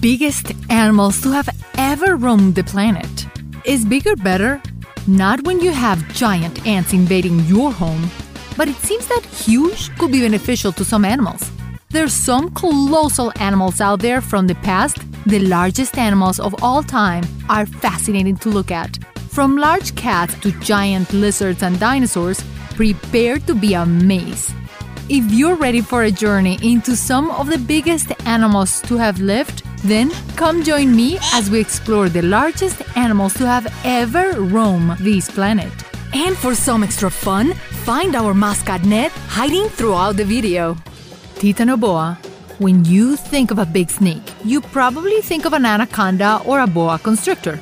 biggest animals to have ever roamed the planet. Is bigger better? Not when you have giant ants invading your home, but it seems that huge could be beneficial to some animals. There's some colossal animals out there from the past. The largest animals of all time are fascinating to look at. From large cats to giant lizards and dinosaurs, prepare to be amazed. If you're ready for a journey into some of the biggest animals to have lived, then come join me as we explore the largest animals to have ever roamed this planet. And for some extra fun, find our mascot Ned hiding throughout the video. Titanoboa. When you think of a big snake, you probably think of an anaconda or a boa constrictor.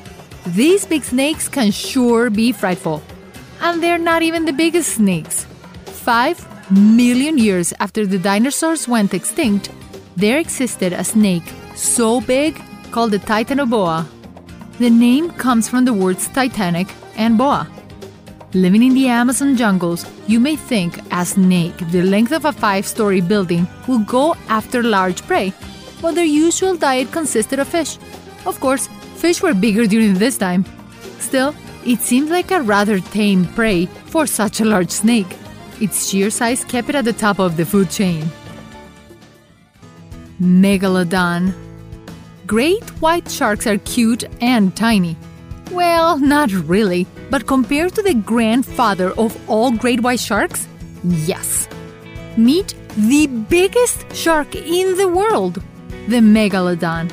These big snakes can sure be frightful. And they're not even the biggest snakes. Five million years after the dinosaurs went extinct, there existed a snake so big called the Titanoboa. The name comes from the words Titanic and boa. Living in the Amazon jungles, you may think a snake the length of a five story building will go after large prey, but their usual diet consisted of fish. Of course, fish were bigger during this time. Still, it seemed like a rather tame prey for such a large snake. Its sheer size kept it at the top of the food chain. Megalodon. Great white sharks are cute and tiny. Well, not really, but compared to the grandfather of all great white sharks, yes. Meet the biggest shark in the world, the megalodon.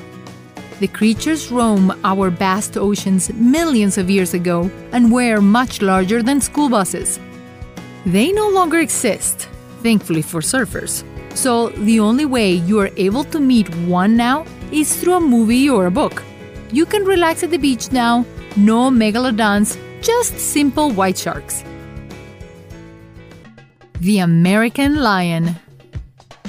The creatures roam our vast oceans millions of years ago and were much larger than school buses. They no longer exist, thankfully for surfers. So the only way you are able to meet one now is through a movie or a book. You can relax at the beach now, no megalodons, just simple white sharks. The American Lion.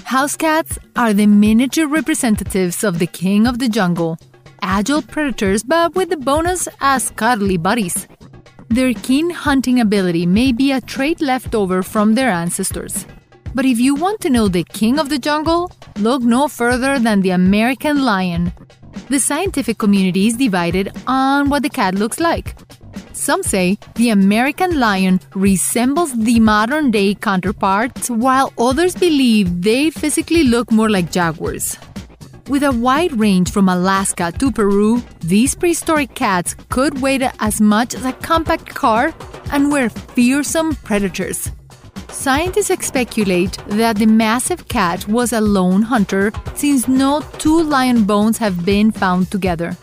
House cats are the miniature representatives of the king of the jungle, agile predators but with the bonus as cuddly buddies. Their keen hunting ability may be a trait left over from their ancestors. But if you want to know the king of the jungle, look no further than the American lion. The scientific community is divided on what the cat looks like. Some say the American lion resembles the modern day counterparts, while others believe they physically look more like jaguars. With a wide range from Alaska to Peru, these prehistoric cats could weigh as much as a compact car and were fearsome predators. Scientists speculate that the massive cat was a lone hunter since no two lion bones have been found together.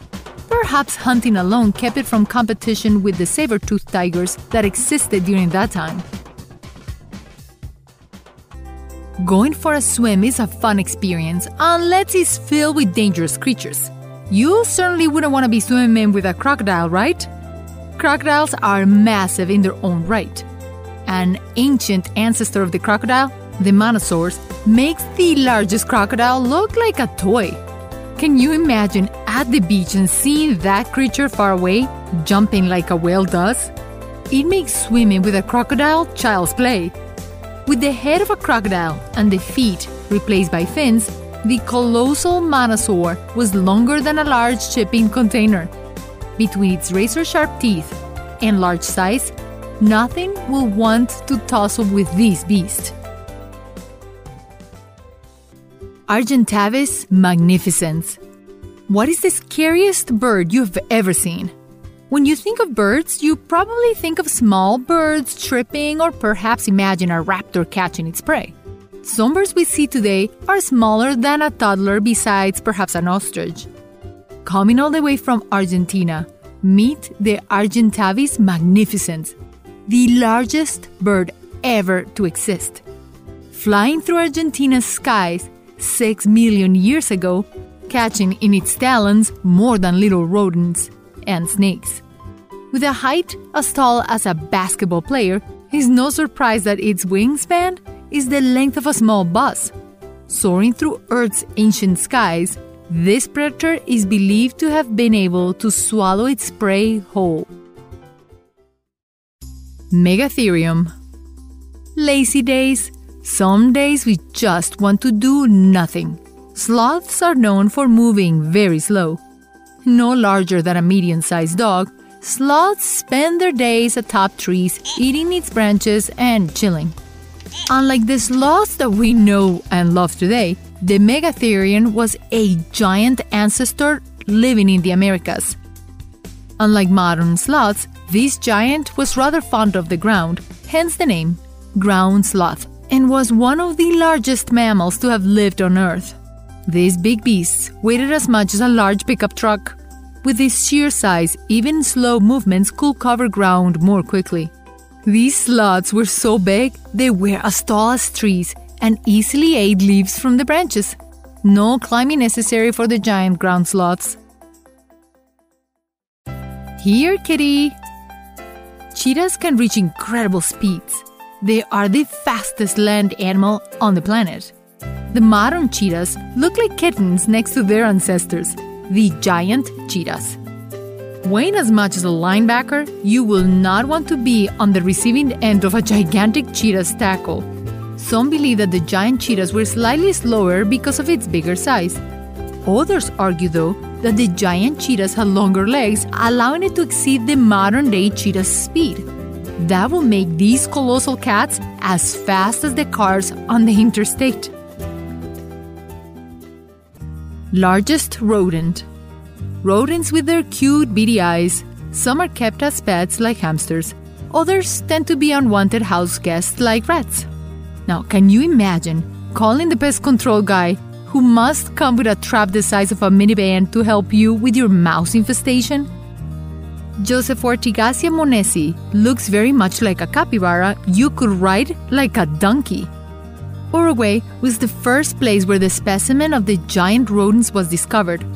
Perhaps hunting alone kept it from competition with the saber-toothed tigers that existed during that time. Going for a swim is a fun experience unless it's filled with dangerous creatures. You certainly wouldn't want to be swimming with a crocodile, right? Crocodiles are massive in their own right. An ancient ancestor of the crocodile, the Mosasaurus, makes the largest crocodile look like a toy. Can you imagine at the beach and seeing that creature far away, jumping like a whale does? It makes swimming with a crocodile child's play. With the head of a crocodile and the feet replaced by fins, the colossal mosasaur was longer than a large shipping container. Between its razor sharp teeth and large size, nothing will want to tussle with this beast. Argentavis magnificens. What is the scariest bird you've ever seen? When you think of birds, you probably think of small birds tripping or perhaps imagine a raptor catching its prey. Some birds we see today are smaller than a toddler, besides perhaps an ostrich. Coming all the way from Argentina, meet the Argentavis magnificens, the largest bird ever to exist. Flying through Argentina's skies six million years ago, catching in its talons more than little rodents and snakes. With a height as tall as a basketball player, it's no surprise that its wingspan is the length of a small bus. Soaring through Earth's ancient skies, this predator is believed to have been able to swallow its prey whole. Megatherium. Lazy days. Some days we just want to do nothing. sloths are known for moving very slow. No larger than a medium sized dog, sloths spend their days atop trees, eating its branches and chilling. Unlike the sloths that we know and love today, the megatherium was a giant ancestor living in the Americas. Unlike modern sloths, this giant was rather fond of the ground, hence the name ground sloth, and was one of the largest mammals to have lived on Earth. These big beasts weighed as much as a large pickup truck. With this sheer size, even slow movements could cover ground more quickly. These sloths were so big they were as tall as trees and easily ate leaves from the branches. No climbing necessary for the giant ground sloths. Here, kitty! Cheetahs can reach incredible speeds. They are the fastest land animal on the planet. The modern cheetahs look like kittens next to their ancestors, the giant cheetahs. Weighing as much as a linebacker, you will not want to be on the receiving end of a gigantic cheetah's tackle. Some believe that the giant cheetahs were slightly slower because of its bigger size. Others argue, though, that the giant cheetahs had longer legs, allowing it to exceed the modern day cheetah's speed. That will make these colossal cats as fast as the cars on the interstate. Largest rodent Rodents with their cute beady eyes. Some are kept as pets like hamsters. Others tend to be unwanted house guests like rats. Now, can you imagine calling the pest control guy who must come with a trap the size of a minivan to help you with your mouse infestation? Josephoartigasia monesi looks very much like a capybara you could ride like a donkey. Uruguay was the first place where the specimen of the giant rodents was discovered.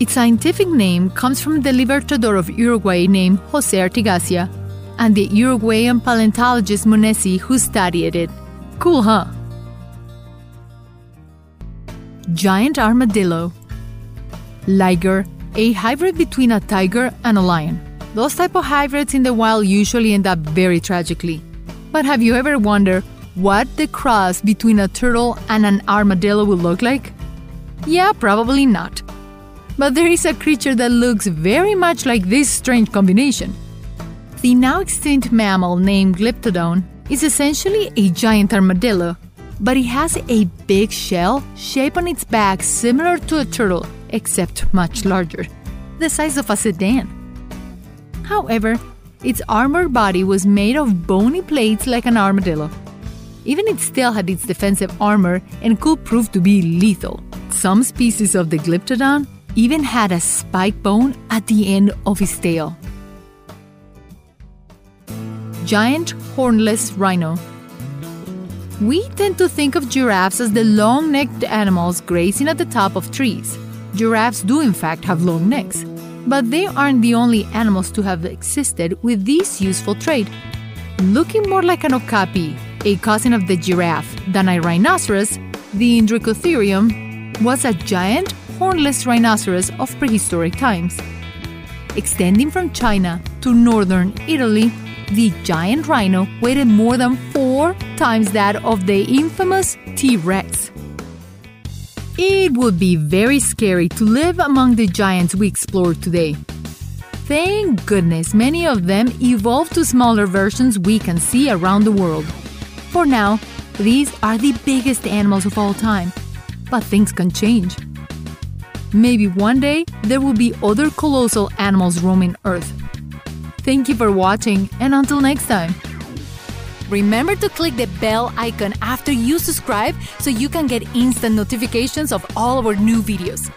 Its scientific name comes from the libertador of Uruguay named Jose Artigasia and the Uruguayan paleontologist Monesi who studied it. Cool, huh? Giant armadillo. Liger, a hybrid between a tiger and a lion. Those type of hybrids in the wild usually end up very tragically. But have you ever wondered what the cross between a turtle and an armadillo will look like? Yeah, probably not. But there is a creature that looks very much like this strange combination. The now extinct mammal named Glyptodon is essentially a giant armadillo, but it has a big shell shape on its back similar to a turtle, except much larger, the size of a sedan. However, its armored body was made of bony plates like an armadillo. Even it still had its defensive armor and could prove to be lethal. Some species of the Glyptodon even had a spike bone at the end of its tail. Giant hornless rhino. We tend to think of giraffes as the long necked animals grazing at the top of trees. Giraffes do, in fact, have long necks, but they aren't the only animals to have existed with this useful trait. Looking more like an okapi, a cousin of the giraffe, than a rhinoceros, the Indricotherium was a giant hornless rhinoceros of prehistoric times. Extending from China to northern Italy, the giant rhino weighed more than four times that of the infamous T Rex. It would be very scary to live among the giants we explore today. Thank goodness many of them evolved to smaller versions we can see around the world. For now, these are the biggest animals of all time, but things can change. Maybe one day there will be other colossal animals roaming Earth. Thank you for watching, and until next time. Remember to click the bell icon after you subscribe so you can get instant notifications of all our new videos.